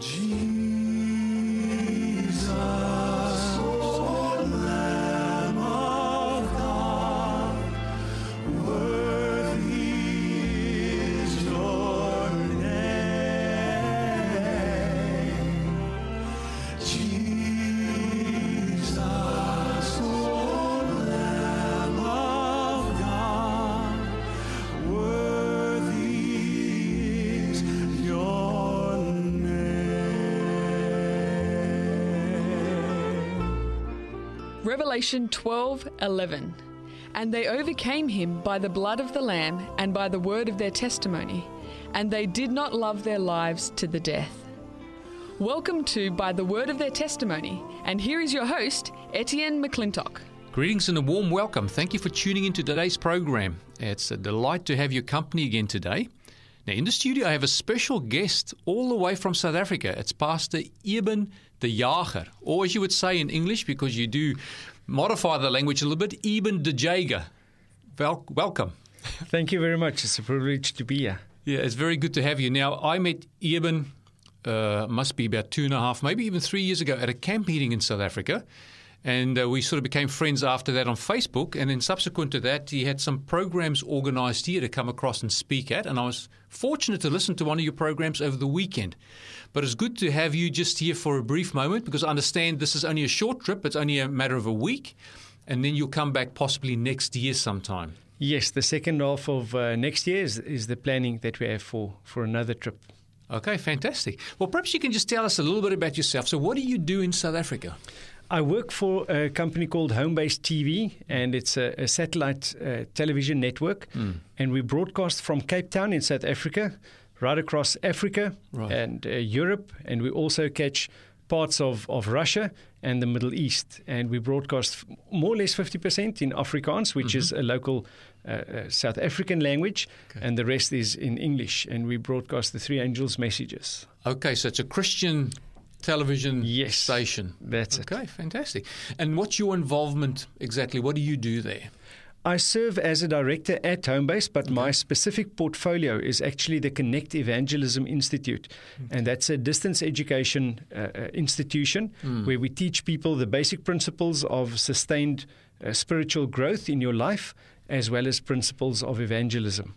Jesus, Revelation 12:11 And they overcame him by the blood of the lamb and by the word of their testimony and they did not love their lives to the death. Welcome to By the Word of Their Testimony and here is your host Etienne McClintock. Greetings and a warm welcome. Thank you for tuning into today's program. It's a delight to have your company again today. Now, in the studio, I have a special guest all the way from South Africa. It's Pastor Eben de Jager, or as you would say in English, because you do modify the language a little bit, Eben de Jager. Wel- welcome. Thank you very much. It's a privilege to be here. Yeah, it's very good to have you. Now, I met Eben, uh, must be about two and a half, maybe even three years ago, at a camp meeting in South Africa. And uh, we sort of became friends after that on Facebook. And then subsequent to that, he had some programs organized here to come across and speak at. And I was fortunate to listen to one of your programs over the weekend. But it's good to have you just here for a brief moment because I understand this is only a short trip, it's only a matter of a week. And then you'll come back possibly next year sometime. Yes, the second half of uh, next year is, is the planning that we have for, for another trip. Okay, fantastic. Well, perhaps you can just tell us a little bit about yourself. So, what do you do in South Africa? I work for a company called Homebase TV, and it's a, a satellite uh, television network. Hmm. And we broadcast from Cape Town in South Africa, right across Africa Right. and uh, Europe. And we also catch parts of, of Russia and the Middle East. And we broadcast more or less 50% in Afrikaans, which is a local uh, uh, South African language, and the rest is in English. And we broadcast the Three Angels messages. Okay, so it's a Christian television Yes, station. that's it. okay, fantastic. And what's your involvement exactly? What do you do there? I serve as a director at Homebase, but my specific portfolio is actually the Connect Evangelism Institute. And that's a distance education uh, uh, institution where we teach people the basic principles of sustained uh, spiritual growth in your life, as well as principles of evangelism.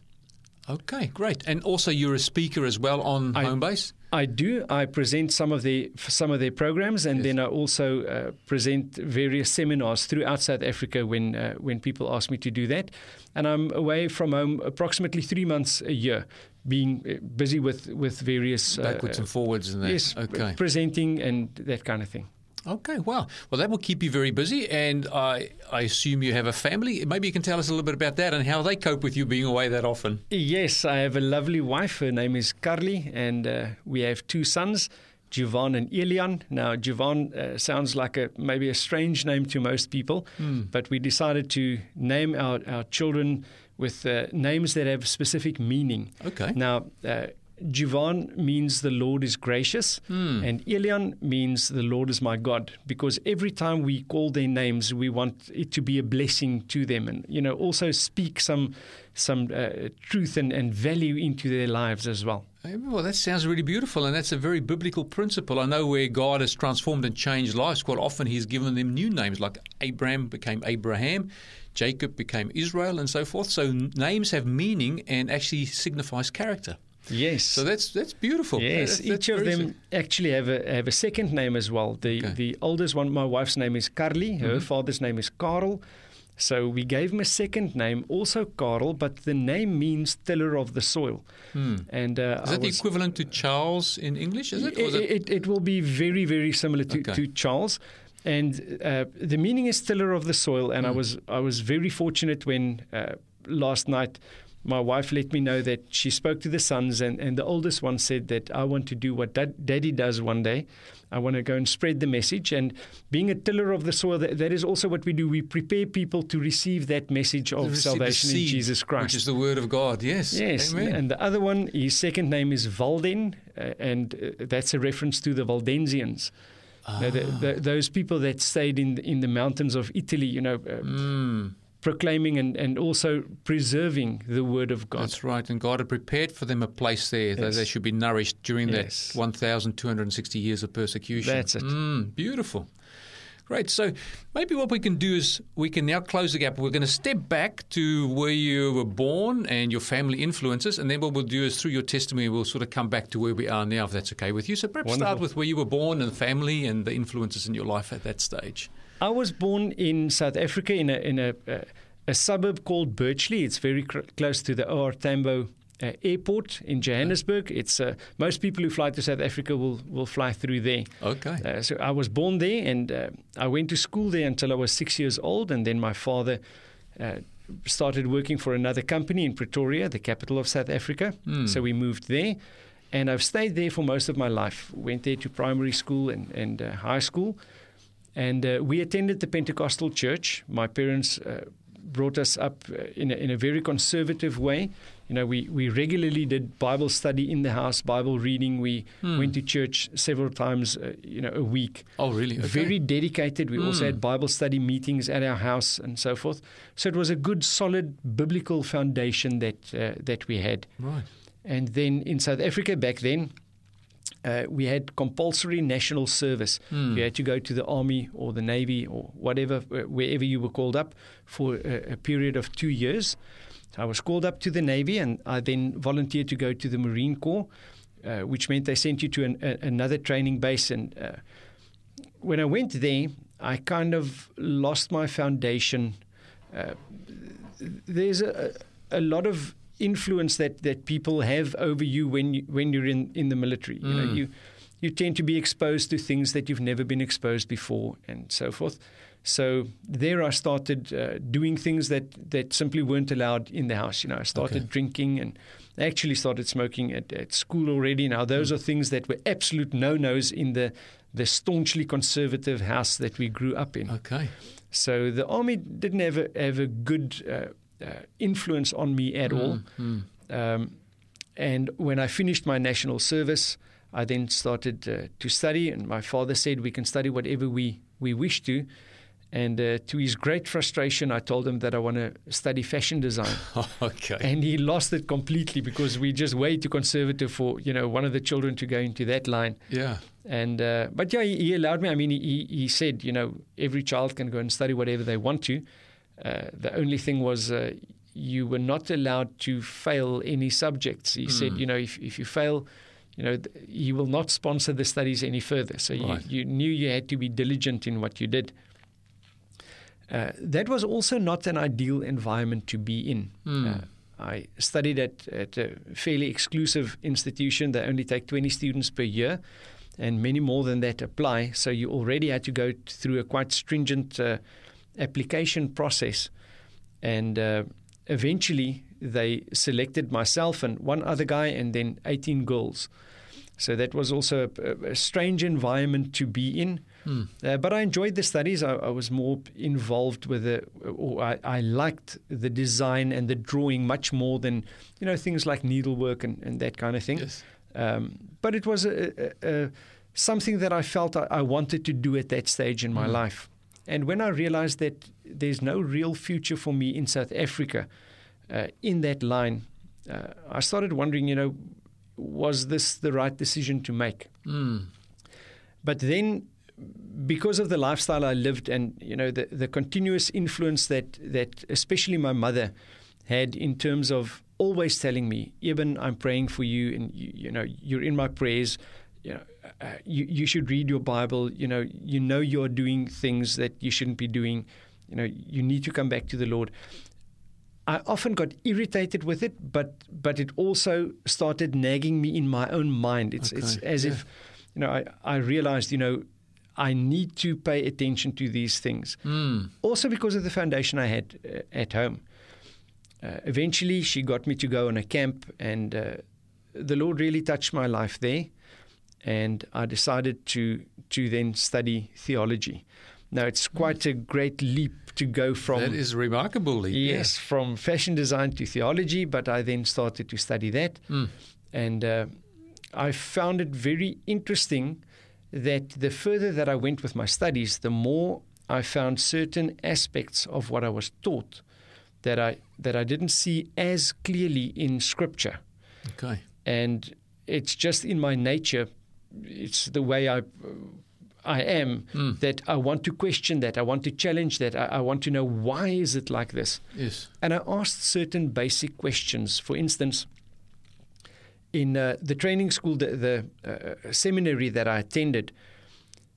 Okay, great. And also, you're a speaker as well on I- Homebase. I do. I present some of the some of their programs, and then I also uh, present various seminars throughout South Africa when uh, when people ask me to do that. And I'm away from home approximately three months a year, being uh, busy with with various uh, Backwards and forwards and that. yes, Okay. presenting and that kind of thing. Okay, wow. Well, that will keep you very busy. And I, I assume you have a family. Maybe you can tell us a little bit about that and how they cope with you being away that often. Yes, I have a lovely wife. Her name is Carly, and uh, we have two sons, Jovan and Elian. Now, Jovan uh, sounds like a maybe a strange name to most people, but we decided to name our, our children with uh, names that have specific meaning. Okay. Now, uh, Jovan means the Lord is gracious, and Elian means the Lord is my God. Because every time we call their names, we want it to be a blessing to them, and you know also speak some some uh, truth and, and value into their lives as well. Well, that sounds really beautiful, and that's a very biblical principle. I know where God has transformed and changed lives. Quite often, He's given them new names, like Abram became Abraham, Jacob became Israel, and so forth. So names have meaning and actually signifies character. Yes. So that's that's beautiful. Yes, That- each of them actually have a have a second name as well. The Okay. the oldest one, my wife's name is Carly. Her Mm-hmm. father's name is Karel. So we gave him a second name, also Karel, but the name means tiller of the soil. And uh, Hmm. Is that the equivalent to Charles in English? Is it? It, it, it will be very, very similar to, Okay. to Charles. And uh, the meaning is tiller of the soil. And I Hmm. was I was very fortunate when uh, last night my wife let me know that she spoke to the sons, and, and the oldest one said that I want to do what dad, daddy does one day. I want to go and spread the message. And being a tiller of the soil, that, that is also what we do. We prepare people to receive that message of the salvation in Jesus Christ. which is the word of God. Yes. Yes, Amen. and the other one, his second name is Valden, uh, and uh, that's a reference to the Waldensians. Now, the, Ah. the, those people that stayed in in the mountains of Italy, you know, uh, Mm. Proclaiming and, and also preserving the word of God. That's right. And God had prepared for them a place there that they should be nourished during Yes. that 1,260 years of persecution. That's it. Mm, beautiful. Great. So maybe what we can do is we can now close the gap. We're going to step back to where you were born and your family influences, and then what we'll do is through your testimony, we'll sort of come back to where we are now, if that's okay with you. So perhaps start with where you were born and family and the influences in your life at that stage. I was born in South Africa in a in a, a, a suburb called Birchleigh. It's very cr- close to the OR Tambo uh, airport in Johannesburg. It's uh, most people who fly to South Africa will will fly through there. Okay. Uh, so I was born there, and uh, I went to school there until I was six years old, and then my father. Uh, Started working for another company in Pretoria, the capital of South Africa. Hmm. So we moved there, and I've stayed there for most of my life. Went there to primary school and, and uh, high school, and uh, we attended the Pentecostal church. My parents uh, brought us up uh, in a, in a very conservative way. You know, we, we regularly did Bible study in the house, Bible reading. We Hmm. went to church several times, uh, you know, a week. Oh, really? Okay. Very dedicated. We also Mm. had Bible study meetings at our house and so forth. So it was a good, solid biblical foundation that uh, that we had. right. And then in South Africa back then, uh, we had compulsory national service. Hmm. You had to go to the army or the navy or whatever, uh, wherever you were called up for a, a period of two years. I was called up to the navy, and I then volunteered to go to the Marine Corps, uh, which meant they sent you to an, a, another training base. And uh, when I went there, I kind of lost my foundation. Uh, there's a, a lot of influence that, that people have over you when you, when you're in, in the military. You know, Mm. you you tend to be exposed to things that you've never been exposed before, and so forth. So there, I started uh, doing things that, that simply weren't allowed in the house. You know, I started Okay. drinking and I actually started smoking at, at school already. Now, those Mm. are things that were absolute no nos in the the staunchly conservative house that we grew up in. Okay. So the army didn't have a, have a good uh, influence on me at all. Mm, mm. Um, and when I finished my national service, I then started uh, to study. And my father said, We can study whatever we, we wish to. And uh, to his great frustration, I told him that I want to study fashion design. okay. and he lost it completely because we're just way too conservative for you know one of the children to go into that line. yeah. And uh, but yeah, he, he allowed me. I mean, he, he said, you know, every child can go and study whatever they want to. Uh, the only thing was uh, you were not allowed to fail any subjects. He said, Mm. you know, if if you fail, you know, th- he will not sponsor the studies any further. So Right. you, you knew you had to be diligent in what you did. Uh, that was also not an ideal environment to be in. Mm. Uh, I studied at, at a fairly exclusive institution. They only take 20 students per year, and many more than that apply. So you already had to go t- through a quite stringent uh, application process. And uh, eventually, they selected myself and one other guy, and then 18 girls. So that was also a, a strange environment to be in. Mm. Uh, but I enjoyed the studies. I, I was more involved with the, or I, I liked the design and the drawing much more than, you know, things like needlework and, and that kind of thing. Yes. Um, but it was a, a, something that I felt I, I wanted to do at that stage in my Mm. life. And when I realized that there's no real future for me in South Africa uh, in that line, uh, I started wondering, you know, was this the right decision to make? Mm. But then, because of the lifestyle I lived, and you know the, the continuous influence that that especially my mother had in terms of always telling me, "Eben, I'm praying for you, and you, you know you're in my prayers. You know, you you should read your Bible. You know, you know you're doing things that you shouldn't be doing. You know, you need to come back to the Lord." I often got irritated with it, but but it also started nagging me in my own mind. It's it's as yeah. if you know I, I realized you know I need to pay attention to these things. Mm. Also because of the foundation I had uh, at home. Uh, eventually, she got me to go on a camp, and uh, the Lord really touched my life there. And I decided to to then study theology. Now it's quite a great leap to go from that is a remarkable. leap. Yes, from fashion design to theology, but I then started to study that. Mm. And uh, I found it very interesting that the further that I went with my studies, the more I found certain aspects of what I was taught that I that I didn't see as clearly in Scripture, Okay. and it's just in my nature. It's the way I. I am Mm. that I want to question that. I want to challenge that. I, I want to know why is it like this. Yes. And I asked certain basic questions. For instance, in uh, the training school, the, the uh, seminary that I attended,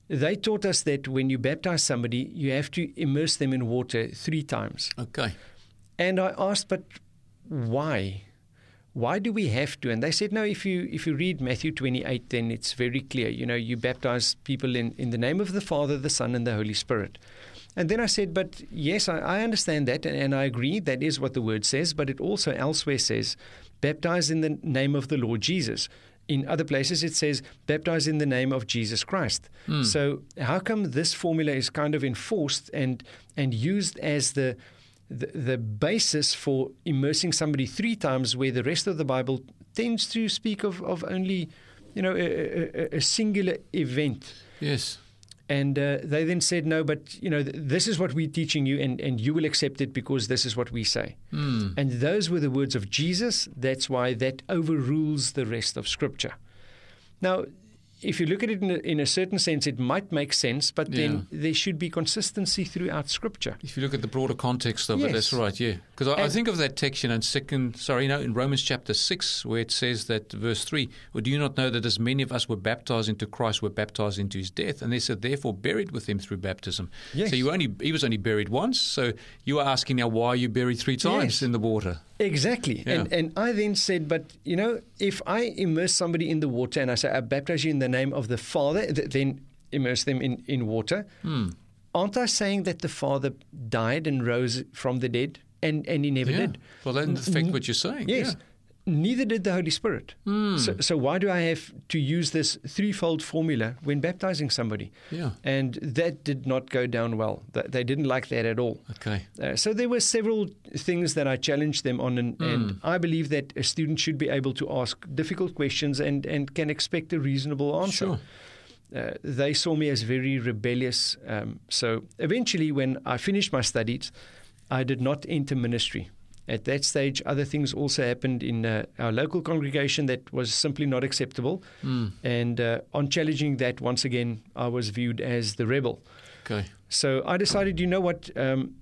they taught us that when you baptize somebody, you have to immerse them in water three times. Okay. And I asked, but why? Why do we have to? And they said, no. If you if you read Matthew 28, then it's very clear. You know, you baptize people in, in the name of the Father, the Son, and the Holy Spirit. And then I said, but yes, I, I understand that, and, and I agree. That is what the word says. But it also elsewhere says, baptize in the name of the Lord Jesus. In other places, it says, baptize in the name of Jesus Christ. Hmm. So how come this formula is kind of enforced and and used as the the, the basis for immersing somebody three times, where the rest of the Bible tends to speak of, of only, you know, a, a, a singular event. Yes. And uh, they then said, no, but, you know, th- this is what we're teaching you, and, and you will accept it because this is what we say. Mm. And those were the words of Jesus. That's why that overrules the rest of Scripture. Now, if you look at it in a, in a certain sense, it might make sense, but then there should be consistency throughout Scripture. If you look at the broader context of it, that's right, yeah. Because I, I think of that text in second, sorry, no, in Romans chapter six, where it says that verse three, "Or do you not know that as many of us were baptized into Christ, were baptized into His death, and they said therefore buried with Him through baptism." Yes. So you only he was only buried once. So you are asking now why are you buried three times Yes. in the water? Exactly. Yeah. And and I then said, but you know, if I immerse somebody in the water and I say, I baptize you in the name of the Father, th- then immerse them in, in water, Hmm. aren't I saying that the Father died and rose from the dead? And, and he never yeah. did. Well, that in effect what you're saying. Yes. Neither did the Holy Spirit. Hmm. So, so why do I have to use this threefold formula when baptizing somebody? Yeah. yeah. And that did not go down well. Th- They didn't like that at all. Okay. Uh, so there were several things that I challenged them on, and, Mm. and I believe that a student should be able to ask difficult questions and, and can expect a reasonable answer. Sure. Uh, they saw me as very rebellious. Um, so eventually, when I finished my studies, I did not enter ministry. At that stage, other things also happened in uh, our local congregation that was simply not acceptable. Mm. And uh, on challenging that, once again, I was viewed as the rebel. Okay. So I decided, you know what? Um,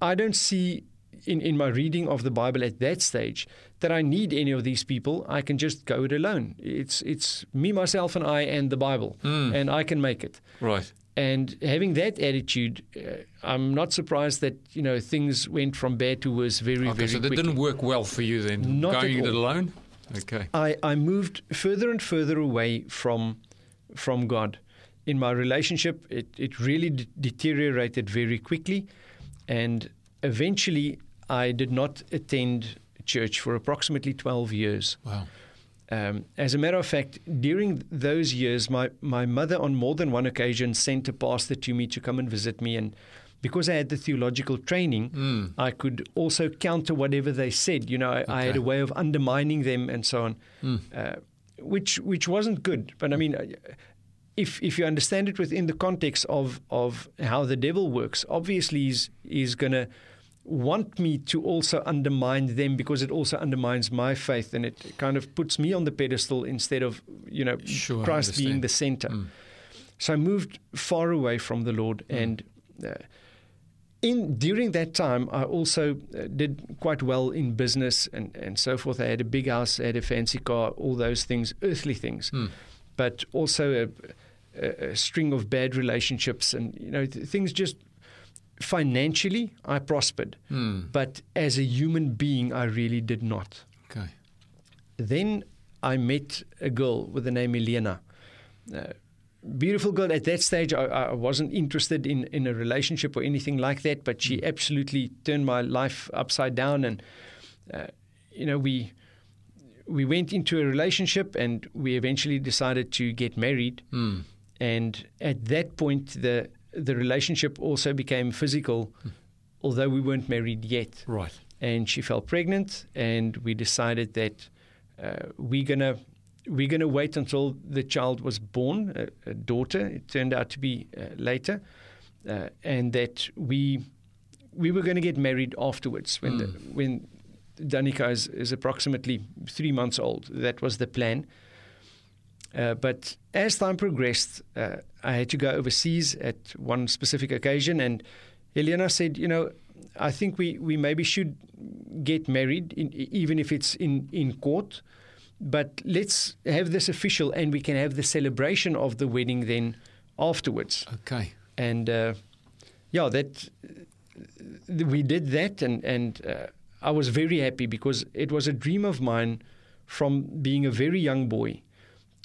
I don't see in, in my reading of the Bible at that stage that I need any of these people. I can just go it alone. It's it's me, myself, and I, and the Bible, Mm. and I can make it. Right. And having that attitude, uh, I'm not surprised that you know things went from bad to worse very, Okay. very So that quickly. didn't work well for you then, Not going it alone. Okay. I, I moved further and further away from from God. In my relationship, it, it really d- deteriorated very quickly. And eventually, I did not attend church for approximately 12 years. Wow. Um, as a matter of fact, during those years, my, my mother, on more than one occasion, sent a pastor to me to come and visit me. And because I had the theological training, Mm. I could also counter whatever they said. You know, I, I had a way of undermining them and so on, Mm. uh, which which wasn't good. But I mean, uh, if if you understand it within the context of of how the devil works, obviously he's he's going to want me to also undermine them because it also undermines my faith and it kind of puts me on the pedestal instead of you know Sure, Christ being the center. Mm. So I moved far away from the Lord, and uh, in during that time, I also uh, did quite well in business and, and so forth. I had a big house, I had a fancy car, all those things, earthly things, Mm. but also a, a, a string of bad relationships, and you know th- things just financially I prospered, Mm. but as a human being, I really did not. Okay. Then I met a girl with the name Elena. Uh, beautiful girl. At that stage, I, I wasn't interested in, in a relationship or anything like that, but she absolutely turned my life upside down. And, uh, you know, we, we went into a relationship and we eventually decided to get married. Mm. And at that point, the, the relationship also became physical, although we weren't married yet Right. and she fell pregnant, and we decided that uh, we're gonna we're gonna wait until the child was born, a, a daughter. It turned out to be uh, later, uh, and that we we were going to get married afterwards when the, when Danica is, is approximately three months old. That was the plan. Uh, but as time progressed, uh, I had to go overseas at one specific occasion, and Elena said, "You know, I think we, we maybe should get married, in, even if it's in, in court. But let's have this official, and we can have the celebration of the wedding then afterwards." Okay. and uh, yeah, that we did that, and and uh, I was very happy because it was a dream of mine from being a very young boy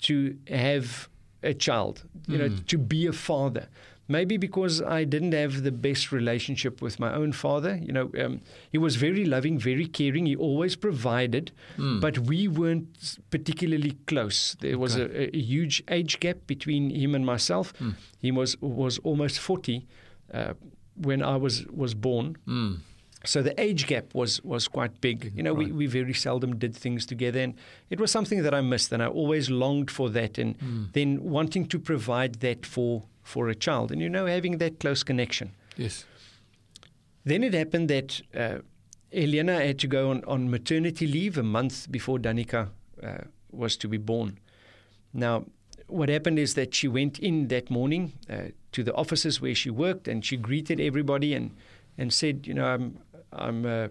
to have a child, you know, to be a father. Maybe because I didn't have the best relationship with my own father. You know, um, he was very loving, very caring. He always provided, but we weren't particularly close. There was a, a huge age gap between him and myself. He was was almost forty uh, when I was was born. Mm. So the age gap was was quite big. You know, we, Right. we very seldom did things together, and it was something that I missed, and I always longed for that, and then wanting to provide that for for a child, and you know, having that close connection. Yes. Then it happened that uh, Elena had to go on, on maternity leave a month before Danica uh, was to be born. Now, what happened is that she went in that morning uh, to the offices where she worked and she greeted everybody and, and said, You know, I'm, I'm uh,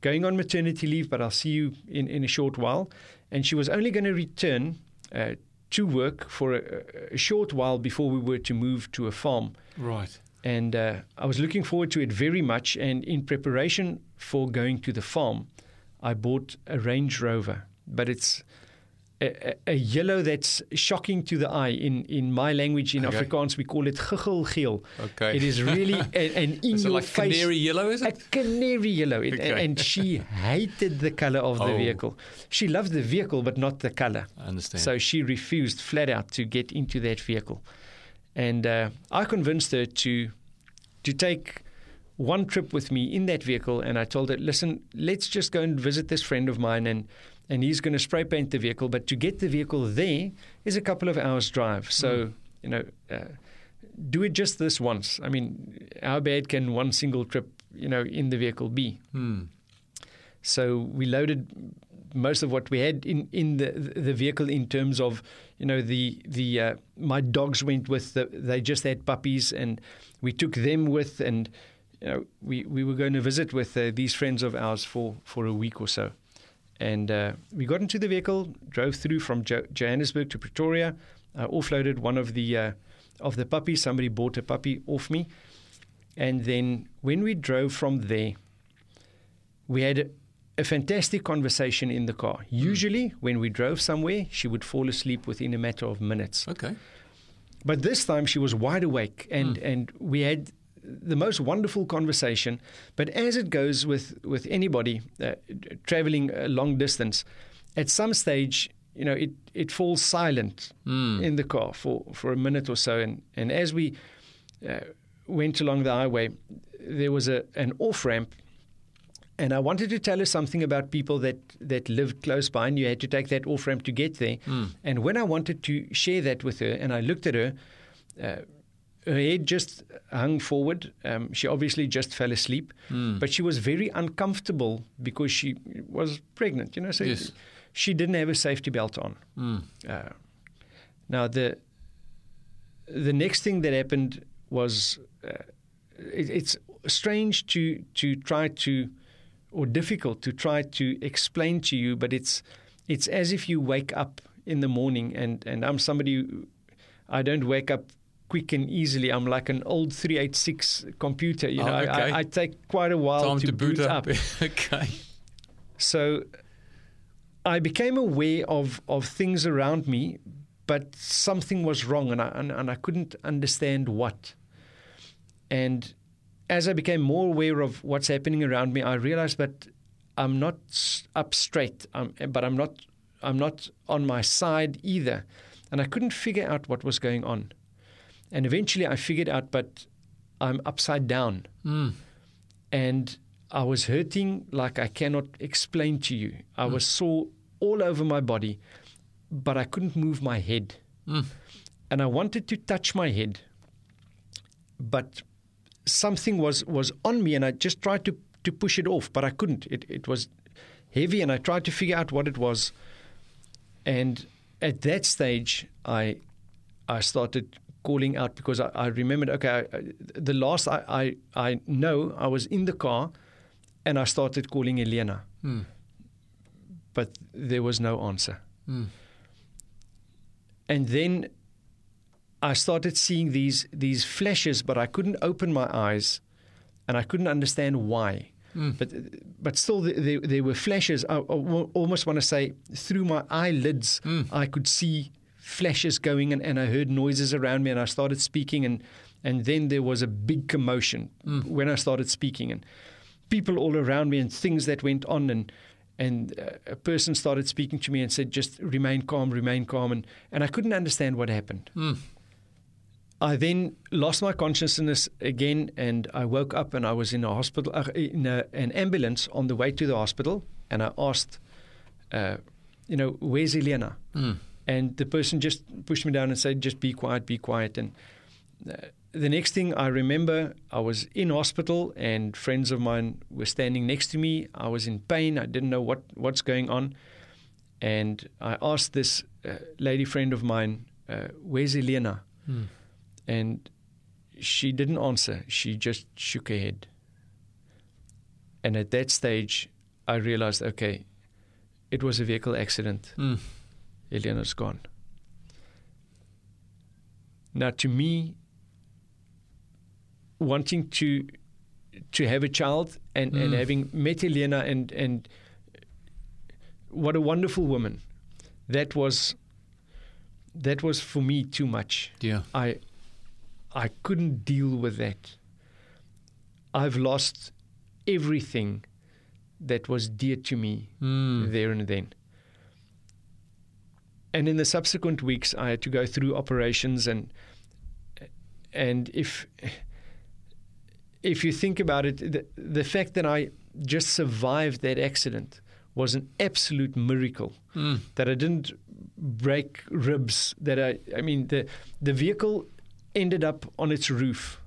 going on maternity leave, but I'll see you in, in a short while. And she was only going to return uh, to work for a, a short while before we were to move to a farm Right. and uh, I was looking forward to it very much. And in preparation for going to the farm, I bought a Range Rover, but it's a, a, yellow that's shocking to the eye. In, in my language, in Okay. Afrikaans, we call it geel. Okay. It is really a- an in Is it your like face. canary yellow, is it? A canary yellow. It, Okay. And she hated the color of the Oh. vehicle. She loved the vehicle, but not the color. I understand. So she refused flat out to get into that vehicle. And uh, I convinced her to to take one trip with me in that vehicle and I told her, listen, let's just go and visit this friend of mine and and he's going to spray paint the vehicle, but to get the vehicle there is a couple of hours drive. So, you know, uh, do it just this once. I mean, how bad can one single trip, you know, in the vehicle be? Hmm. So we loaded most of what we had in, in the the vehicle in terms of you know the the uh, my dogs went with the, they just had puppies and we took them with and you know we, we were going to visit with uh, these friends of ours for, for a week or so and uh, we got into the vehicle drove through from jo- Johannesburg to Pretoria I offloaded one of the uh, of the puppies somebody bought a puppy off me and then when we drove from there we had a, a fantastic conversation in the car. Usually, when we drove somewhere, she would fall asleep within a matter of minutes. Okay. But this time, she was wide awake, and, and we had the most wonderful conversation. But as it goes with, with anybody uh, traveling a long distance, at some stage, you know, it, it falls silent in the car for, for a minute or so. And, and as we uh, went along the highway, there was a, an off ramp and I wanted to tell her something about people that, that lived close by, and you had to take that off ramp to get there. And when I wanted to share that with her, and I looked at her, uh, her head just hung forward. Um, she obviously just fell asleep, but she was very uncomfortable because she was pregnant. You know, so Yes. she didn't have a safety belt on. Mm. Uh, now the the next thing that happened was uh, it, it's strange to to try to or difficult to try to explain to you, but it's it's as if you wake up in the morning and and I'm somebody who, I don't wake up quick and easily. I'm like an old 386 computer. You Oh, know, I- okay. I, I take quite a while Time to, to boot up. up. okay. So I became aware of, of things around me, but something was wrong and I, and, and I couldn't understand what. And as I became more aware of what's happening around me, I realized that I'm not up straight, um, but I'm not, I'm not on my side either. And I couldn't figure out what was going on. And eventually I figured out, but I'm upside down Mm. and I was hurting like I cannot explain to you. I was sore all over my body, but I couldn't move my head. Mm. And I wanted to touch my head, but something was was on me, and I just tried to to push it off, but I couldn't. It it was heavy, and I tried to figure out what it was. And at that stage, I I started calling out because I, I remembered. Okay, I, the last I, I I know, I was in the car, and I started calling Elena, Mm. but there was no answer. Mm. And then I started seeing these these flashes, but I couldn't open my eyes, and I couldn't understand why. Mm. But but still, there, there were flashes. I, I almost want to say through my eyelids, Mm. I could see flashes going, and, and I heard noises around me, and I started speaking, and and then there was a big commotion Mm. when I started speaking, and people all around me, and things that went on, and and uh, a person started speaking to me and said, "Just remain calm, remain calm," and and I couldn't understand what happened. Mm. I then lost my consciousness again, and I woke up and I was in a hospital, uh, in a, an ambulance on the way to the hospital, and I asked, uh, you know, where's Elena? Mm. And the person just pushed me down and said, just be quiet, be quiet. And uh, the next thing I remember, I was in hospital, and friends of mine were standing next to me. I was in pain. I didn't know what what's going on, and I asked this uh, lady friend of mine, uh, where's Elena? Mm. And she didn't answer. She just shook her head. And at that stage, I realized okay, it was a vehicle accident. Mm. Elena's gone. Now, to me, wanting to to have a child and, and Mm. having met Elena and and what a wonderful woman, that was that was for me too much. Yeah. I I couldn't deal with that. I've lost everything that was dear to me Mm. there and then. And in the subsequent weeks, I had to go through operations, and and if if you think about it, the, the fact that I just survived that accident was an absolute miracle. Mm. That I didn't break ribs. That I, I mean, the the vehicle ended up on its roof.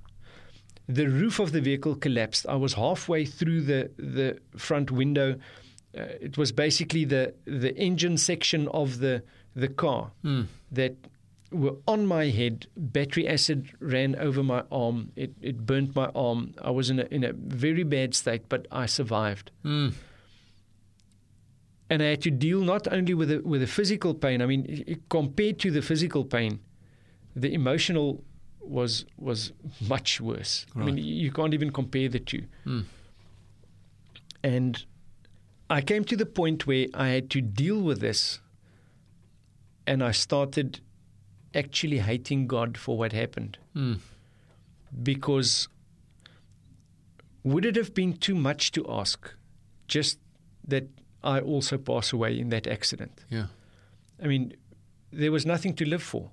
The roof of the vehicle collapsed. I was halfway through the the front window. Uh, it was basically the the engine section of the the car Mm. that were on my head. Battery acid ran over my arm. It it burnt my arm. I was in a in a very bad state, but I survived. Mm. And I had to deal not only with the with the physical pain. I mean, compared to the physical pain, the emotional was was much worse. I mean, you you can't even compare the two. Mm. And I came to the point where I had to deal with this, and I started actually hating God for what happened. Mm. Because would it have been too much to ask just that I also pass away in that accident? Yeah. I mean, there was nothing to live for.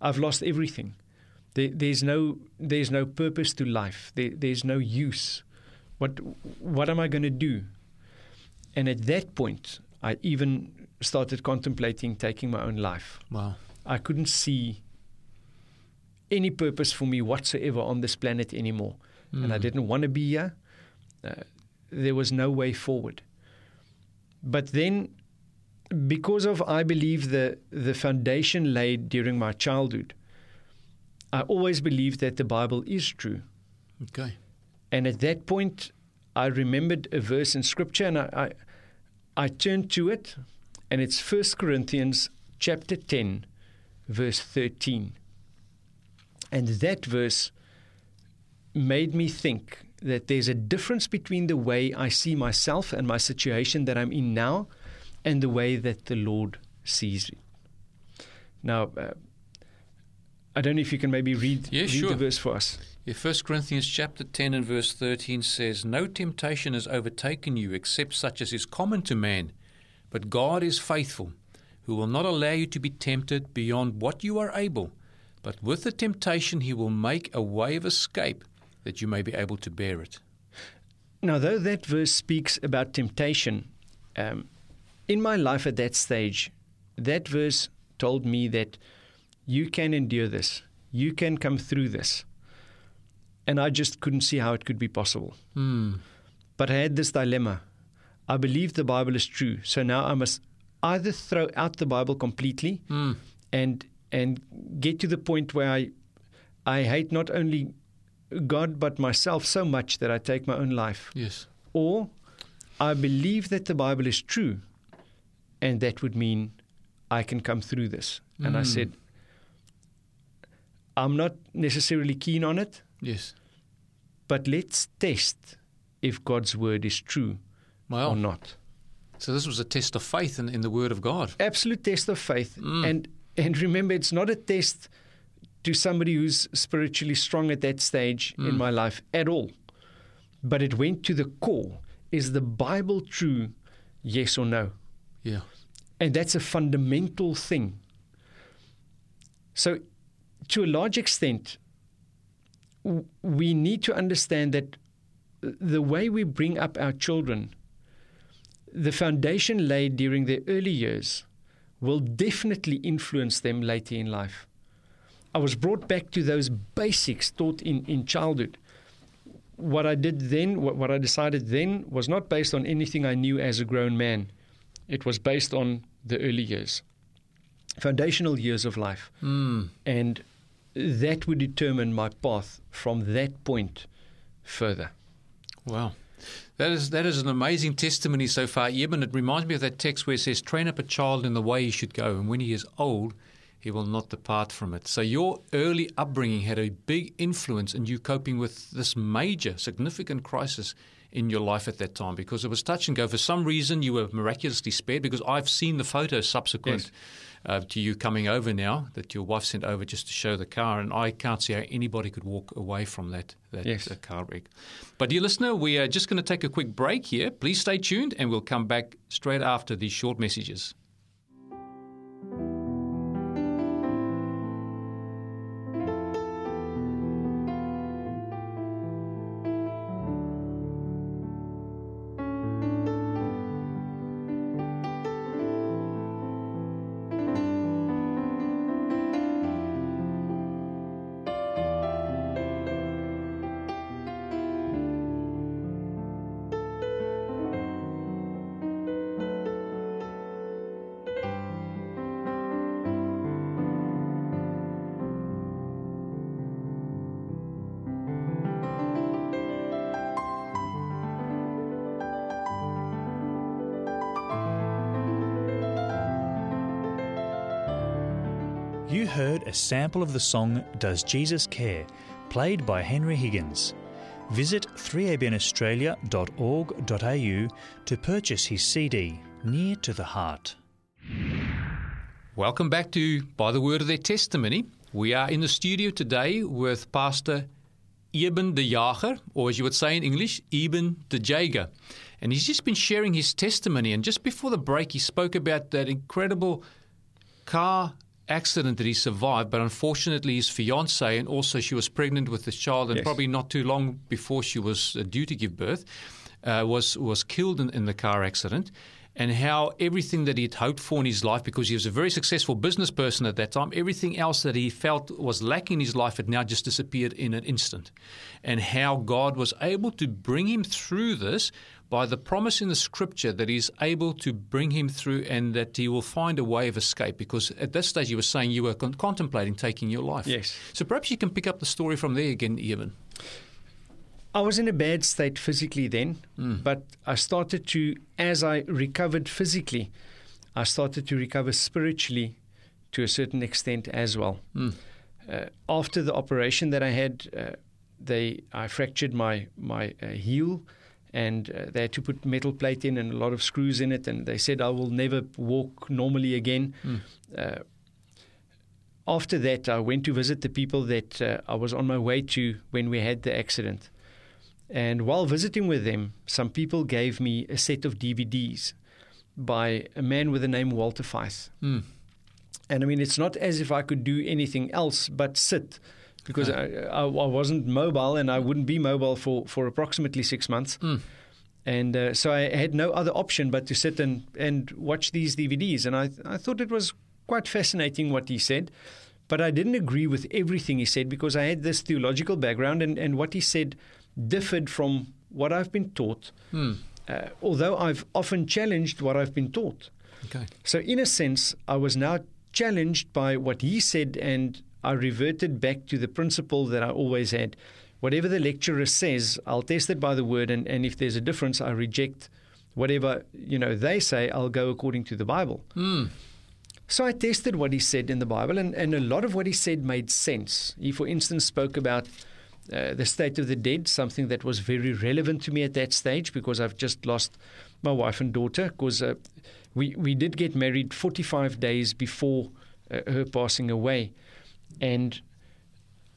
I've lost everything. There, there's no there's no purpose to life. There, there's no use. What what am I going to do? And at that point, I even started contemplating taking my own life. Wow. I couldn't see any purpose for me whatsoever on this planet anymore, and I Mm. didn't want to be here. Uh, there was no way forward. But then, because of I believe the the foundation laid during my childhood, I always believed that the Bible is true. Okay. And at that point, I remembered a verse in Scripture, and I, I, I turned to it, and it's First Corinthians chapter ten, verse thirteen. And that verse made me think that there's a difference between the way I see myself and my situation that I'm in now, and the way that the Lord sees it. Now, uh, I don't know if you can maybe read, Yeah, read sure. the verse for us. Yeah, 1 Corinthians chapter 10 and verse 13 says, No temptation has overtaken you except such as is common to man. But God is faithful, who will not allow you to be tempted beyond what you are able. But with the temptation, he will make a way of escape that you may be able to bear it. Now, though that verse speaks about temptation, um, in my life at that stage, that verse told me that you can endure this, you can come through this. And I just couldn't see how it could be possible. Hmm. But I had this dilemma. I believe the Bible is true, so now I must either throw out the Bible completely Hmm. and and get to the point where I I hate not only God but myself so much that I take my own life, Yes. or I believe that the Bible is true, and that would mean I can come through this. And I Mm. said, I'm not necessarily keen on it, Yes. but let's test if God's word is true or not. so this was a test of faith in, in the Word of God. Absolute test of faith. Mm. And and remember it's not a test to somebody who's spiritually strong at that stage in Mm. my life at all. But it went to the core. Is the Bible true? Yes or no? Yeah. And that's a fundamental thing. So, to a large extent, we need to understand that the way we bring up our children, the foundation laid during their early years, will definitely influence them later in life. I was brought back to those basics taught in, in childhood. What I did then, what, what I decided then, was not based on anything I knew as a grown man. It was based on the early years, foundational years of life. Hmm. And that would determine my path from that point further. Wow. That is that is an amazing testimony so far, Eben. It reminds me of that text where it says, Train up a child in the way he should go, and when he is old, he will not depart from it. So your early upbringing had a big influence in you coping with this major, significant crisis in your life at that time because it was touch and go. For some reason, you were miraculously spared because I've seen the photos subsequent Yes. Uh, to you coming over now that your wife sent over just to show the car, and I can't see how anybody could walk away from that that Yes. uh, car wreck. But dear listener, we are just going to take a quick break here. Please stay tuned, and we'll come back straight after these short messages. Heard a sample of the song Does Jesus Care, played by Henry Higgins. Visit 3abnaustralia.org.au to purchase his CD, Near to the Heart. Welcome back to By the Word of Their Testimony. We are in the studio today with Pastor Eben de Jager, or as you would say in English, Eben de Jager. And he's just been sharing his testimony. And just before the break, he spoke about that incredible car accident that he survived, but unfortunately his fiancee and also she was pregnant with this child, and Yes. probably not too long before she was uh, due to give birth, uh, was was killed in, in the car accident. And how everything that he'd hoped for in his life, because he was a very successful business person at that time, everything else that he felt was lacking in his life had now just disappeared in an instant. And how God was able to bring him through this by the promise in the scripture that he's able to bring him through and that he will find a way of escape. Because at this stage, you were saying you were con- contemplating taking your life. Yes. So perhaps you can pick up the story from there again, Eben. I was in a bad state physically then, but I started to, as I recovered physically, I started to recover spiritually to a certain extent as well. Mm. Uh, after the operation that I had, uh, they I fractured my my uh, heel, and uh, they had to put metal plate in and a lot of screws in it, and they said I will never walk normally again. Uh, after that, I went to visit the people that uh, I was on my way to when we had the accident. And while visiting with them, some people gave me a set of DVDs by a man with the name Walter Feith. Mm. And I mean, it's not as if I could do anything else but sit because I, I, I wasn't mobile and I wouldn't be mobile for, for approximately six months. Mm. And uh, so I had no other option but to sit and, and watch these DVDs. And I, I thought it was quite fascinating what he said. but I didn't agree with everything he said because I had this theological background, and, and what he said differed from what I've been taught. Hmm. Uh, although I've often challenged what I've been taught. Okay. So, in a sense, I was now challenged by what he said, and I reverted back to the principle that I always had. Whatever the lecturer says, I'll test it by the word, and, and if there's a difference, I reject whatever you know they say. I'll go according to the Bible. Hmm. So I tested what he said in the Bible, and, and a lot of what he said made sense. He, for instance, spoke about uh, the state of the dead, something that was very relevant to me at that stage because I've just lost my wife and daughter. Because uh, we we did get married 45 days before uh, her passing away, and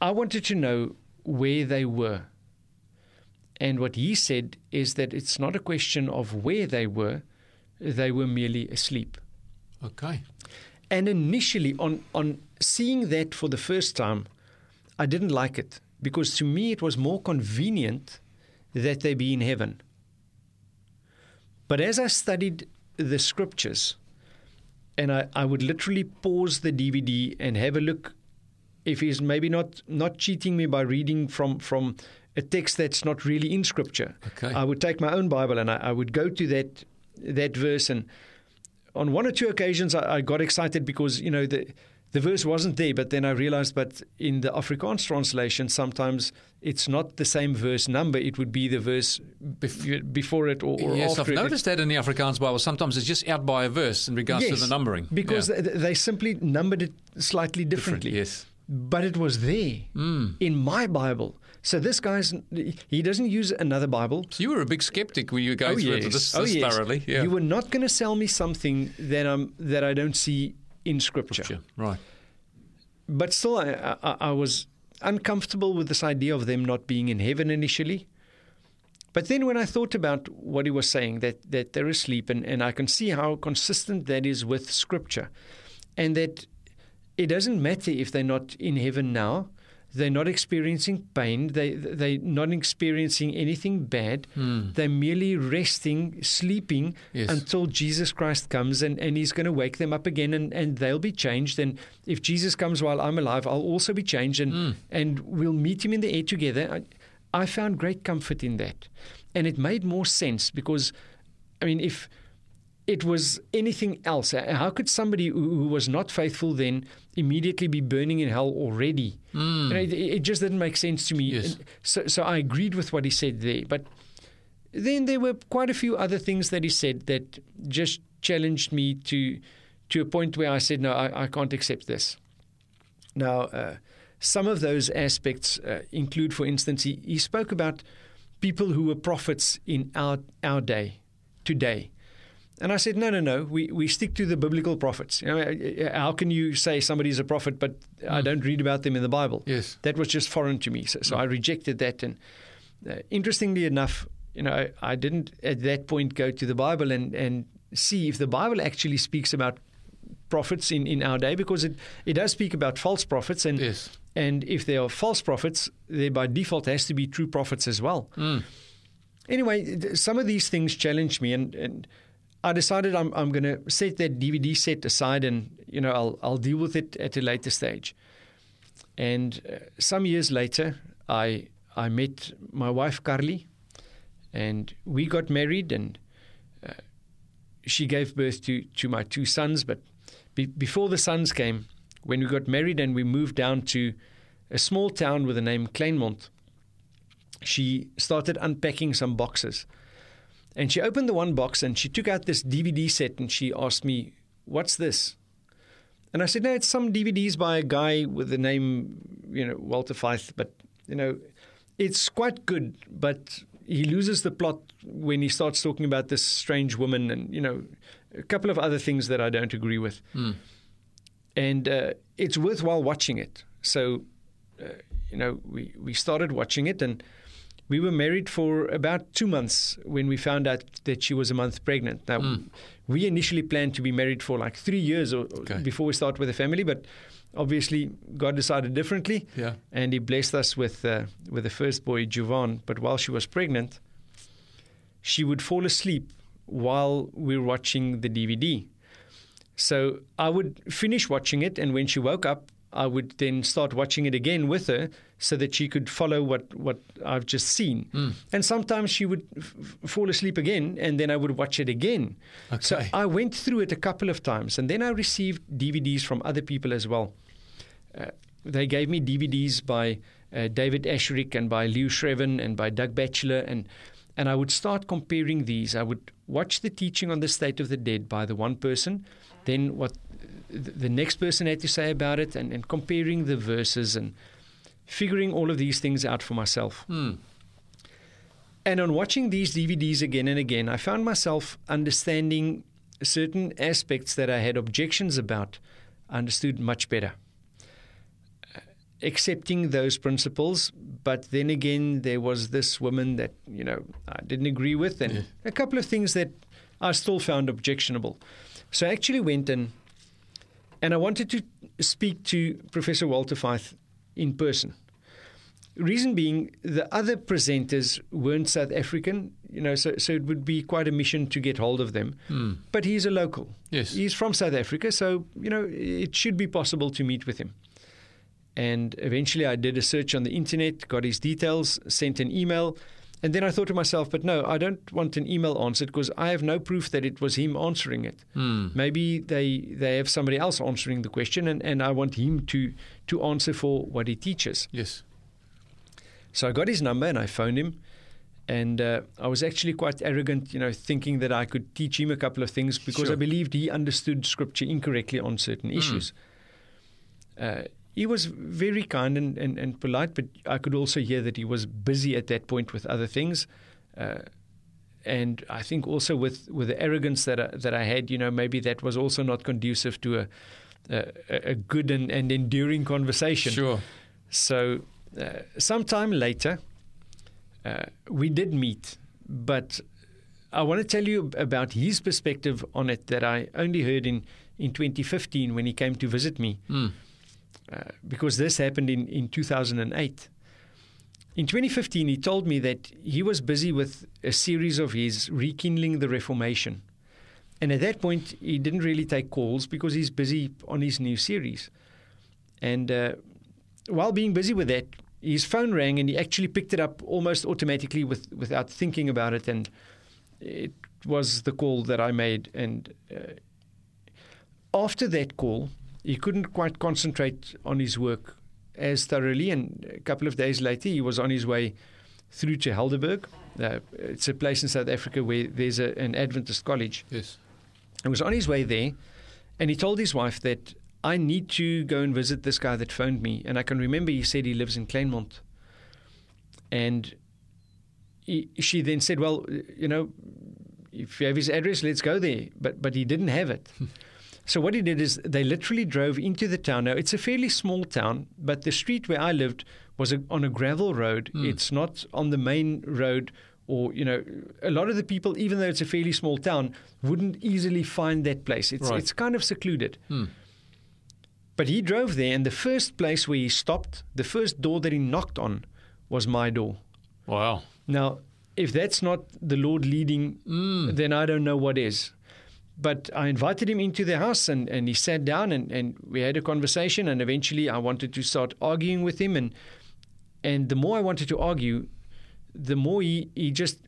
I wanted to know where they were. And what he said is that it's not a question of where they were; they were merely asleep. Okay. And initially, on, on seeing that for the first time, I didn't like it because to me it was more convenient that they be in heaven. But as I studied the scriptures, and I, I would literally pause the DVD and have a look if he's maybe not, not cheating me by reading from, from a text that's not really in scripture. Okay. I would take my own Bible and I, I would go to that that verse and on one or two occasions I, I got excited because you know the the verse wasn't there, but then I realized, but in the Afrikaans translation, sometimes it's not the same verse number. It would be the verse bef- before it or, or yes, I've it. noticed that in the Afrikaans Bible. Sometimes it's just out by a verse in regards to the numbering. because Yeah. they, they simply numbered it slightly differently. Yes. But it was there hmm. in my Bible. So this guy's he doesn't use another Bible. So you were a big skeptic when you were going oh, through it this, Oh, yes. thoroughly. Yeah. You were not going to sell me something that I'm that I don't see in Scripture. Sure. Right. But still, I, I, I was uncomfortable with this idea of them not being in heaven initially. But then when I thought about what he was saying, that, that they're asleep, and, and I can see how consistent that is with Scripture, and that it doesn't matter if they're not in heaven now, they're not experiencing pain, they, they're not experiencing anything bad, hmm. they're merely resting, sleeping Yes. until Jesus Christ comes and, and he's going to wake them up again and, and they'll be changed. And if Jesus comes while I'm alive, I'll also be changed and, hmm. and we'll meet him in the air together. I, I found great comfort in that. And it made more sense because, I mean, if it was anything else, uh, how could somebody who was not faithful then immediately be burning in hell already? You know, it, it just didn't make sense to me. Yes. So, so I agreed with what he said there. But then there were quite a few other things that he said that just challenged me to to a point where I said, no, I, I can't accept this. Now, uh, some of those aspects uh, include, for instance, he, he spoke about people who were prophets in our our day, today. And I said, no, no, no. We, we stick to the biblical prophets. You know, how can you say somebody's a prophet, but I don't read about them in the Bible? Yes. That was just foreign to me. So, so I rejected that. And uh, interestingly enough, you know, I, I didn't at that point go to the Bible and, and see if the Bible actually speaks about prophets in, in our day, because it, it does speak about false prophets. And, Yes. and if there are false prophets, there by default has to be true prophets as well. Anyway, some of these things challenged me, and, and I decided I'm, I'm going to set that DVD set aside, and you know I'll I'll deal with it at a later stage. And uh, some years later, I I met my wife Carly, and we got married, and uh, she gave birth to to my two sons. But be, before the sons came, when we got married and we moved down to a small town with the name Kleinmond, she started unpacking some boxes. And she opened the one box and she took out this DVD set and she asked me, What's this? And I said, No, it's some DVDs by a guy with the name, you know, Walter Veith, but, you know, it's quite good, but he loses the plot when he starts talking about this strange woman and, you know, a couple of other things that I don't agree with. And uh, it's worthwhile watching it. So, uh, you know, we, we started watching it and we were married for about two months when we found out that she was a month pregnant. Now, we initially planned to be married for like three years or, Okay. before we start with a family, but obviously God decided differently, Yeah. and He blessed us with uh, with the first boy, Jovan. But while she was pregnant, she would fall asleep while we were watching the DVD. So I would finish watching it, and when she woke up, I would then start watching it again with her so that she could follow what, what I've just seen. And sometimes she would f- fall asleep again, and then I would watch it again. Okay. So I went through it a couple of times, and then I received DVDs from other people as well. Uh, they gave me DVDs by uh, David Asscherick and by Leo Schreven and by Doug Batchelor, and and I would start comparing these. I would watch the teaching on the state of the dead by the one person, then what the next person had to say about it, and, and comparing the verses and figuring all of these things out for myself. Hmm. And on watching these DVDs again and again, I found myself understanding certain aspects that I had objections about, I understood much better. Accepting those principles, but then again, there was this woman that, you know, I didn't agree with, and Yeah. a couple of things that I still found objectionable. So I actually went and and I wanted to speak to Professor Walter Veith in person. Reason being, the other presenters weren't South African, you know, so, so it would be quite a mission to get hold of them. Hmm. But he's a local. Yes. He's from South Africa, so, you know, it should be possible to meet with him. And eventually I did a search on the internet, got his details, sent an email, and then I thought to myself, but no, I don't want an email answered because I have no proof that it was him answering it. Hmm. Maybe they they have somebody else answering the question, and, and I want him to to answer for what he teaches. Yes. So I got his number and I phoned him, and uh, I was actually quite arrogant, you know, thinking that I could teach him a couple of things because Sure. I believed he understood Scripture incorrectly on certain issues. Uh, he was very kind and, and, and polite, but I could also hear that he was busy at that point with other things. Uh, and I think also with, with the arrogance that I, that I had, you know, maybe that was also not conducive to a, a, a good and, and enduring conversation. Sure. So, uh, sometime later, uh, we did meet, but I want to tell you about his perspective on it that I only heard in, in 2015 when he came to visit me, Hmm. Uh, because this happened in, in 2008. In 2015, he told me that he was busy with a series of his rekindling the Reformation. And at that point, he didn't really take calls because he's busy on his new series. And uh, while being busy with that, his phone rang and he actually picked it up almost automatically with, without thinking about it. And it was the call that I made. And uh, after that call, he couldn't quite concentrate on his work as thoroughly. And a couple of days later, he was on his way through to Helderberg. Uh, it's a place in South Africa where there's a, an Adventist college. Yes. He was on his way there, and he told his wife that I need to go and visit this guy that phoned me. And I can remember he said he lives in Kleinmond. And he, she then said, "Well, you know, if you have his address, let's go there." But but he didn't have it. so what he did is they literally drove into the town. Now it's a fairly small town, but the street where I lived was a, on a gravel road. It's not on the main road. Or you know, a lot of the people, even though it's a fairly small town, wouldn't easily find that place. It's Right. it's kind of secluded. Hmm. But he drove there, and the first place where he stopped, the first door that he knocked on, was my door. Wow. Now, if that's not the Lord leading, then I don't know what is. But I invited him into the house and, and he sat down and, and we had a conversation. And eventually I wanted to start arguing with him. And, and the more I wanted to argue, the more he, he just